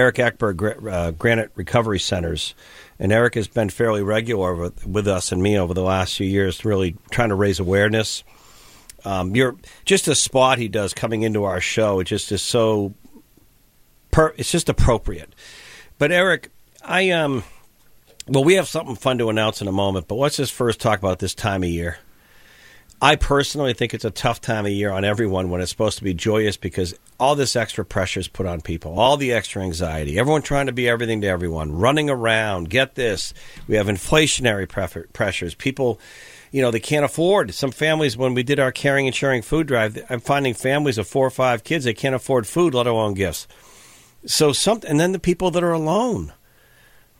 Eric Ekberg, uh, Granite Recovery Centers. And Eric has been fairly regular with, with, us and me over the last few years, really trying to raise awareness. Um, you're just a spot he does coming into our show. It just is so, per, it's just appropriate. But Eric, I um, well, we have something fun to announce in a moment. But let's just first talk about this time of year. I personally think it's a tough time of year on everyone when it's supposed to be joyous because all this extra pressure is put on people, all the extra anxiety, everyone trying to be everything to everyone, running around. Get this, we have inflationary pressures. People, you know, they can't afford. Some families, when we did our caring and sharing food drive, I'm finding families of four or five kids they can't afford food, let alone gifts. So some, and then the people that are alone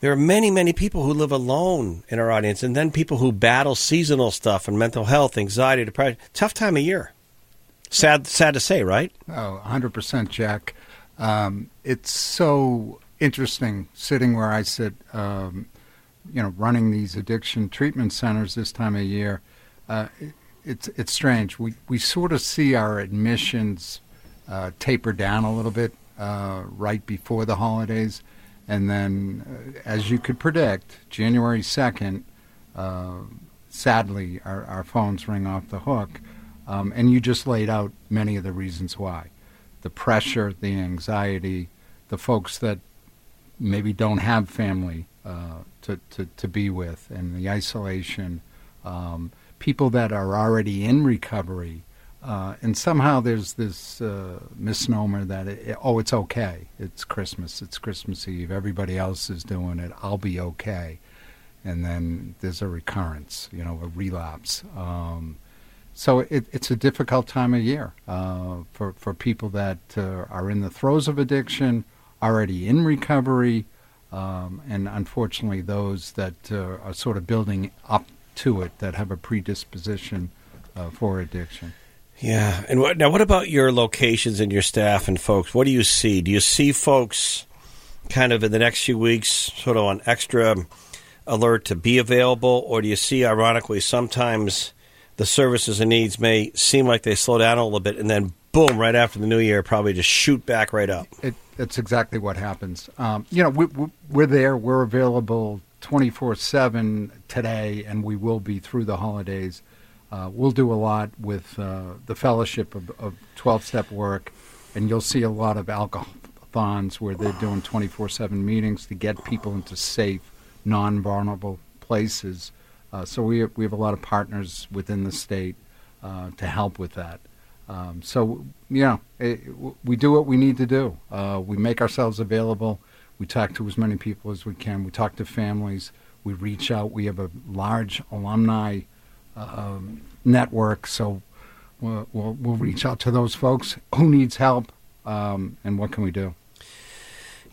there are many, many people who live alone in our audience, and then people who battle seasonal stuff and mental health, anxiety, depression. Tough time of year. Sad, sad to say, right? Oh, 100%, Jack. Um, it's so interesting sitting where I sit, um, you know, running these addiction treatment centers this time of year. Uh, it's it's strange. We we sort of see our admissions uh, taper down a little bit uh, right before the holidays, and then, uh, as you could predict, January 2nd, uh, sadly, our, our phones ring off the hook. Um, and you just laid out many of the reasons why the pressure, the anxiety, the folks that maybe don't have family uh, to, to, to be with, and the isolation, um, people that are already in recovery uh, and somehow there's this uh, misnomer that it, oh, it's okay. It's Christmas. It's Christmas Eve. Everybody else is doing it. I'll be okay. And then there's a recurrence, you know, a relapse. Um, so it, it's a difficult time of year uh, for for people that uh, are in the throes of addiction, already in recovery, um, and unfortunately those that uh, are sort of building up to it that have a predisposition uh, for addiction. Yeah, and what, now what about your locations and your staff and folks? What do you see? Do you see folks kind of in the next few weeks sort of on extra alert to be available, or do you see, ironically, sometimes the services and needs may seem like they slow down a little bit, and then boom, right after the new year, probably just shoot back right up? It, it's exactly what happens. Um, you know, we, we're there, we're available 24 7 today, and we will be through the holidays. Uh, we'll do a lot with uh, the fellowship of 12 step work, and you'll see a lot of alcohol-thons where they're doing 24 7 meetings to get people into safe, non vulnerable places. Uh, so we we have a lot of partners within the state uh, to help with that. Um, so, yeah, it, we do what we need to do. Uh, we make ourselves available. We talk to as many people as we can. We talk to families. We reach out. We have a large alumni um, network. So we'll, we'll, we'll, reach out to those folks. Who needs help, um, and what can we do?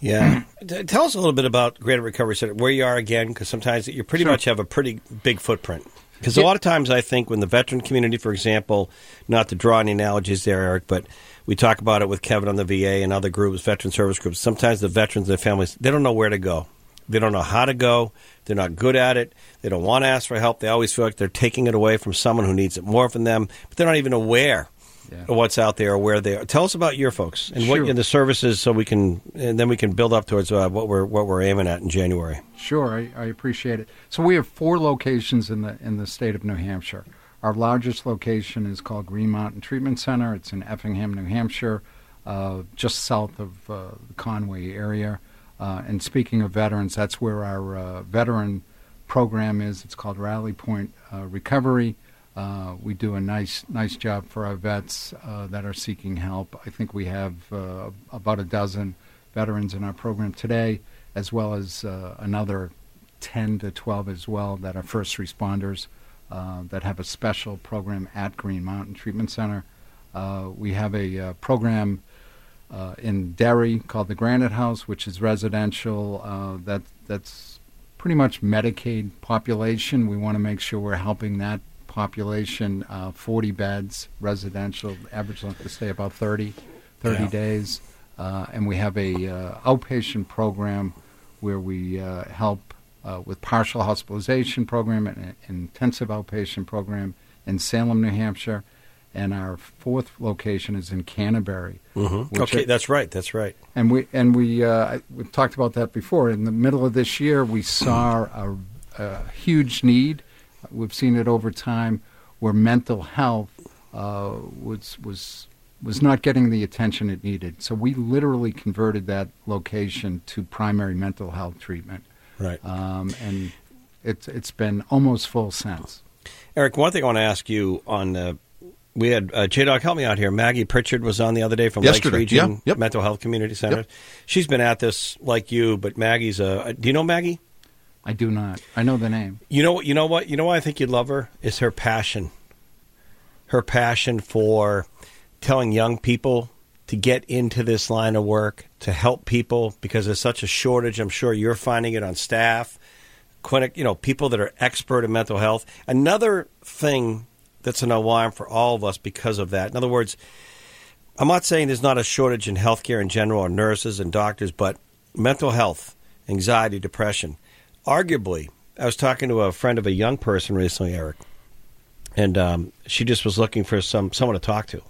Yeah, tell us a little bit about Granite Recovery Center, where you are again, because sometimes you pretty sure. much have a pretty big footprint. Because a lot of times I think when the veteran community, for example, not to draw any analogies there, Eric, but we talk about it with Kevin on the VA and other groups, veteran service groups. Sometimes the veterans and their families, they don't know where to go. They don't know how to go. They're not good at it. They don't want to ask for help. They always feel like they're taking it away from someone who needs it more from them, but they're not even aware yeah. of what's out there or where they are. Tell us about your folks and sure. what and the services, so we can and then we can build up towards uh, what we're what we're aiming at in January. Sure, I, I appreciate it. So we have four locations in the in the state of New Hampshire. Our largest location is called Green Mountain Treatment Center. It's in Effingham, New Hampshire, uh, just south of uh, the Conway area. Uh, and speaking of veterans, that's where our uh, veteran program is. It's called Rally Point uh, Recovery. Uh, we do a nice nice job for our vets uh, that are seeking help. I think we have uh, about a dozen veterans in our program today, as well as another 10 to 12 as well that are first responders that have a special program at Green Mountain Treatment Center. we have a program uh, in Derry called the Granite House, which is residential. Uh, that that's pretty much Medicaid population. We want to make sure we're helping that population. Uh, 40 beds, residential, average length of stay about 30, 30 yeah. days. Uh, and we have a uh, outpatient program where we uh, help with partial hospitalization program and an intensive outpatient program in Salem, New Hampshire and our fourth location is in Canterbury. Mm-hmm. Okay, that's right. That's right. And we and we uh, we've talked about that before. In the middle of this year, we saw a, a huge need. We've seen it over time where mental health uh, was was was not getting the attention it needed. So we literally converted that location to primary mental health treatment. Right. Um, and it's it's been almost full sense. Eric, one thing I want to ask you on uh, we had uh, J Dog help me out here. Maggie Pritchard was on the other day from Yesterday. Lakes Region Yep, yep. Mental Health Community Center. Yep. She's been at this like you, but Maggie's a. Do you know Maggie? I do not. I know the name. You know. what? You know what? You know why I think you'd love her is her passion. Her passion for telling young people to get into this line of work to help people because there's such a shortage. I'm sure you're finding it on staff, clinic. You know, people that are expert in mental health. Another thing that's an alarm for all of us because of that. In other words, I'm not saying there's not a shortage in healthcare in general or nurses and doctors, but mental health, anxiety, depression. Arguably, I was talking to a friend of a young person recently, Eric, and um, she just was looking for some someone to talk to.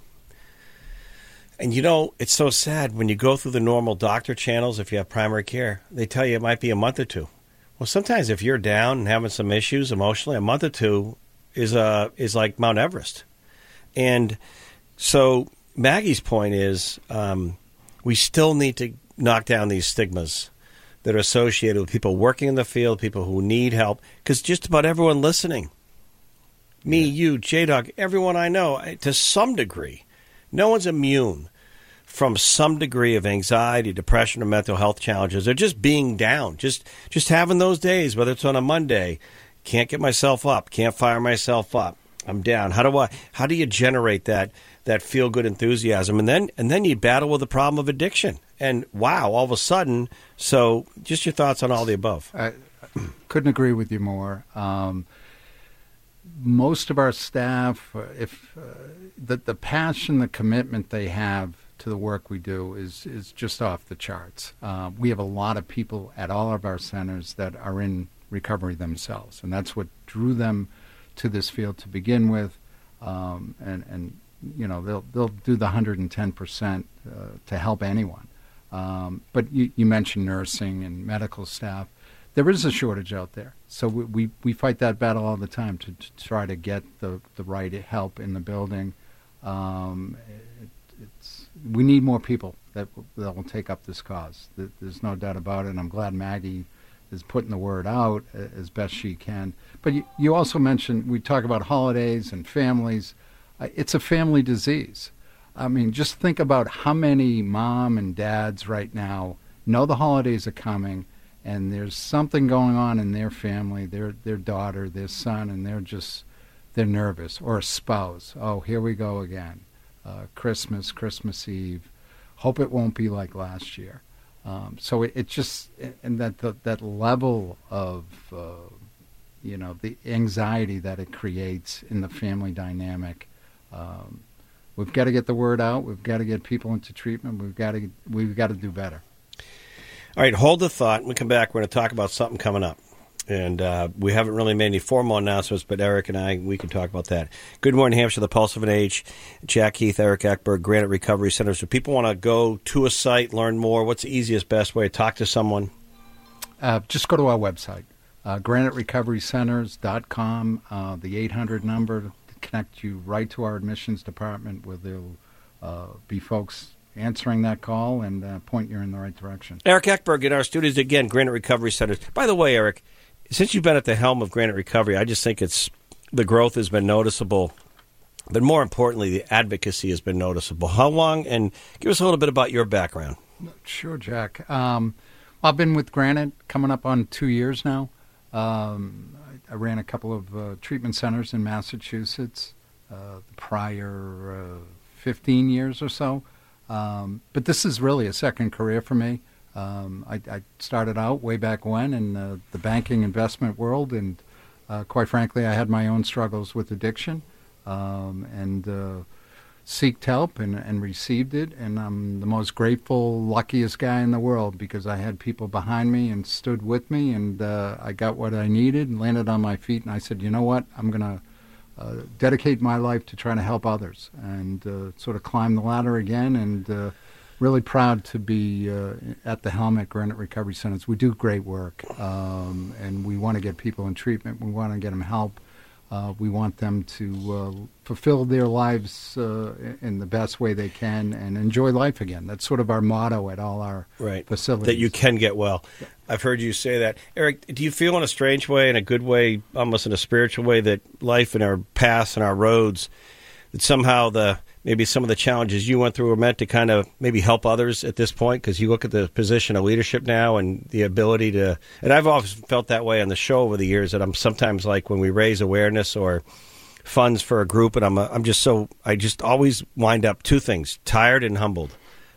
And you know, it's so sad when you go through the normal doctor channels. If you have primary care, they tell you it might be a month or two. Well, sometimes if you're down and having some issues emotionally, a month or two is uh, is like Mount Everest. And so Maggie's point is um, we still need to knock down these stigmas that are associated with people working in the field, people who need help, because just about everyone listening, me, you, J Dog, everyone I know, to some degree, no one's immune from some degree of anxiety, depression, or mental health challenges. They're just being down, just just having those days, whether it's on a Monday, can't get myself up, can't fire myself up. I'm down. How do I? How do you generate that that feel good enthusiasm, and then and then you battle with the problem of addiction. And wow, all of a sudden, so just your thoughts on all the above. I couldn't agree with you more. Um, most of our staff, uh, if uh, the the passion, the commitment they have to the work we do is is just off the charts. Uh, we have a lot of people at all of our centers that are in recovery themselves, and that's what drew them to this field to begin with. Um, and and you know they'll they'll do the 110 percent uh, to help anyone. Um, but you, you mentioned nursing and medical staff. There is a shortage out there, so we, we, we fight that battle all the time to, to try to get the, the right help in the building. Um, it, it's we need more people that that will take up this cause. There's no doubt about it. And I'm glad Maggie is putting the word out as best she can. But you, you also mentioned we talk about holidays and families. Uh, It's a family disease. I mean, just think about how many mom and dads right now know the holidays are coming, and there's something going on in their family, their their daughter, their son, and they're just they're nervous. Or a spouse. Oh, here we go again. Uh, Christmas, Christmas Eve. Hope it won't be like last year. Um, so it, it just and that the, that level of uh, you know the anxiety that it creates in the family dynamic. Um, we've got to get the word out. We've got to get people into treatment. We've got to we've got to do better. All right, hold the thought. When we come back, we're going to talk about something coming up. And uh, we haven't really made any formal announcements, but Eric and I, we can talk about that. Good morning, Hampshire, the Pulse of NH. Jack Heath, Eric Ekberg, Granite Recovery Center. So people want to go to a site, learn more. What's the easiest, best way to talk to someone? Uh, just go to our website, uh, graniterecoverycenters.com, uh, the 800 number to connect you right to our admissions department where there'll uh, be folks answering that call and uh, point you in the right direction. Eric Ekberg in our studios again, Granite Recovery Centers. By the way, Eric, since you've been at the helm of Granite Recovery, I just think it's the growth has been noticeable, but more importantly, the advocacy has been noticeable. How long? And give us a little bit about your background. Sure, Jack. Um, I've been with Granite coming up on two years now. Um, I, I ran a couple of uh, treatment centers in Massachusetts uh, the prior uh, 15 years or so. Um, but this is really a second career for me. Um, I, I started out way back when in uh, the banking investment world, and uh, quite frankly, I had my own struggles with addiction um, and uh, seeked help and, and received it. And I'm the most grateful, luckiest guy in the world because I had people behind me and stood with me, and uh, I got what I needed and landed on my feet. And I said, you know what? I'm going to uh, dedicate my life to trying to help others and uh, sort of climb the ladder again. And uh, really proud to be uh, at the helm at Granite Recovery Centers. We do great work, um, and we want to get people in treatment. We want to get them help. Uh, we want them to uh, fulfill their lives uh, in the best way they can and enjoy life again. That's sort of our motto at all our right. facilities. That you can get well. I've heard you say that. Eric, do you feel in a strange way, in a good way, almost in a spiritual way, that life and our paths and our roads, that somehow the maybe some of the challenges you went through were meant to kind of maybe help others at this point because you look at the position of leadership now and the ability to and I've always felt that way on the show over the years that I'm sometimes like when we raise awareness or funds for a group and I'm a, I'm just so I just always wind up two things tired and humbled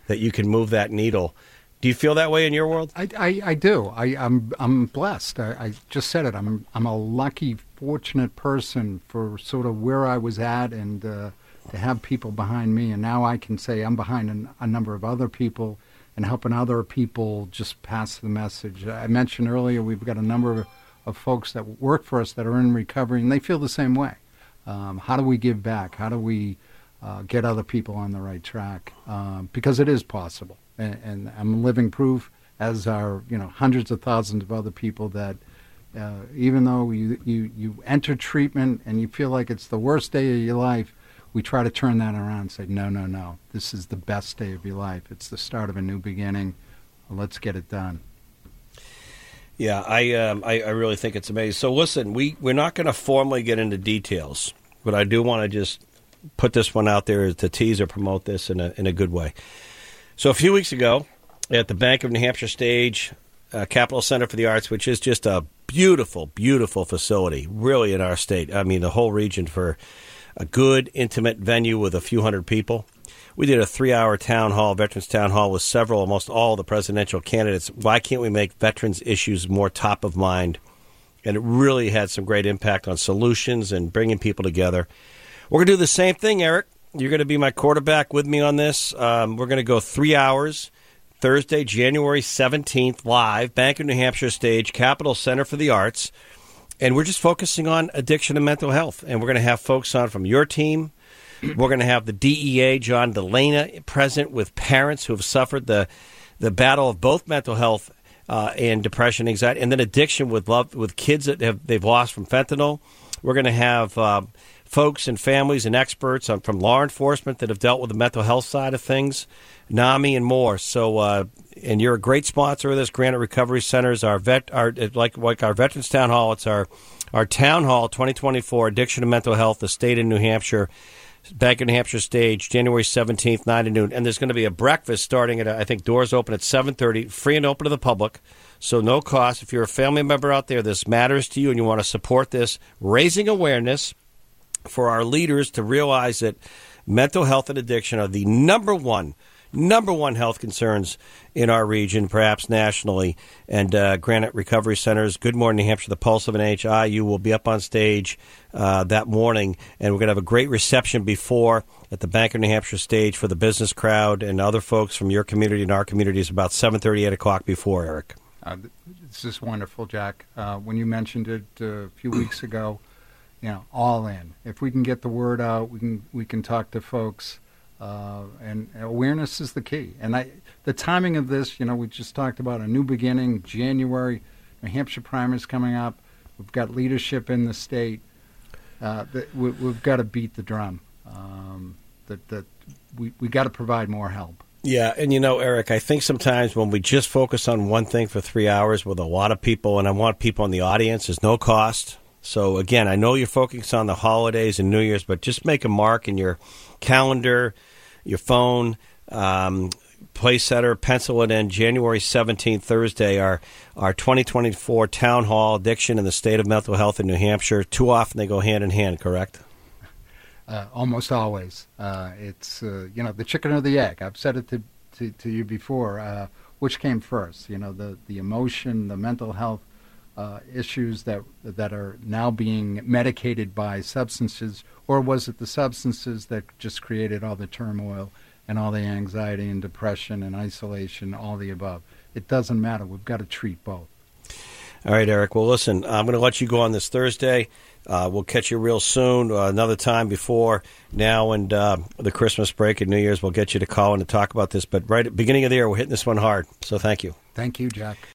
that you can move that needle do you feel that way in your world? I, I, I do. I, am I'm, I'm blessed. I, I, just said it. I'm I'm a lucky, fortunate person for sort of where I was at and uh, to have people behind me, and now I can say I'm behind an, a number of other people and helping other people just pass the message. I mentioned earlier we've got a number of, of folks that work for us that are in recovery, and they feel the same way. Um, how do we give back? How do we uh, get other people on the right track? Um, because it is possible, and, and, I'm living proof, as are you know hundreds of thousands of other people that. Uh, even though you, you, you enter treatment and you feel like it's the worst day of your life, we try to turn that around and say, no, no, no, this is the best day of your life. It's the start of a new beginning. Let's get it done. Yeah, I, um, I, I really think it's amazing. So listen, we we're not going to formally get into details, but I do want to just put this one out there to tease or promote this in a in a good way. So a few weeks ago, at the Bank of New Hampshire stage, uh, Capital Center for the Arts, which is just a beautiful, beautiful facility, really in our state. I mean, the whole region for a good, intimate venue with a few hundred people. We did a three hour town hall, Veterans Town Hall, with several, almost all the presidential candidates. Why can't we make veterans issues more top of mind? And it really had some great impact on solutions and bringing people together. We're going to do the same thing, Eric. You're going to be my quarterback with me on this. Um, we're going to go three hours. Thursday, January 17th, live, Bank of New Hampshire stage, Capital Center for the Arts and we're just focusing on addiction and mental health. And we're going to have folks on from your team. We're going to have the DEA, John DeLena, present with parents who have suffered the the battle of both mental health uh, and depression, anxiety, and then addiction with love with kids that have they've lost from fentanyl. We're going to have uh, folks and families and experts on, from law enforcement that have dealt with the mental health side of things, NAMI, and more. So, uh, and you're a great sponsor of this. Granite Recovery Centers, our vet, our like like our Veterans Town Hall. It's our our Town Hall 2024 Addiction and Mental Health, the state in New Hampshire. Bank of New Hampshire stage, January 17th, 9 to noon. And there's going to be a breakfast starting at, I think, doors open at 7.30, free and open to the public. So no cost. If you're a family member out there, this matters to you and you want to support this, raising awareness for our leaders to realize that mental health and addiction are the number one – number one health concerns in our region, perhaps nationally. And uh, Granite Recovery Centers, Good Morning New Hampshire, the Pulse of NHI, you will be up on stage uh, that morning, and we're going to have a great reception before at the Bank of New Hampshire stage for the business crowd and other folks from your community and our communities about 7.30, 8 o'clock before, Eric. Uh, this is wonderful, Jack. Uh, when you mentioned it uh, a few weeks ago, you know, all in. If we can get the word out, we can we can talk to folks. Uh, and awareness is the key. And I, the timing of this, you know, we just talked about a new beginning, January, New Hampshire primaries coming up. We've got leadership in the state. Uh, that we, have got to beat the drum. Um, that that we we got to provide more help. Yeah, and you know, Eric, I think sometimes when we just focus on one thing for three hours with a lot of people, and I want people in the audience, there's no cost. So again, I know you're focused on the holidays and New Year's, but just make a mark in your calendar your phone. Um, place setter, pencil it in. January 17th, Thursday, our, our 2024 Town Hall Addiction in the State of Mental Health in New Hampshire. Too often they go hand in hand, correct? Uh, almost always. Uh, it's, uh, you know, the chicken or the egg. I've said it to, to, to you before. Uh, which came first? You know, the, the emotion, the mental health uh, issues that, that are now being medicated by substances or was it the substances that just created all the turmoil and all the anxiety and depression and isolation, all the above? It doesn't matter. We've got to treat both. All right, Eric. Well, listen, I'm going to let you go on this Thursday. Uh, we'll catch you real soon, uh, another time before now and uh, the Christmas break and New Year's. We'll get you to call in to talk about this. But right at the beginning of the year, we're hitting this one hard. So thank you. Thank you, Jack.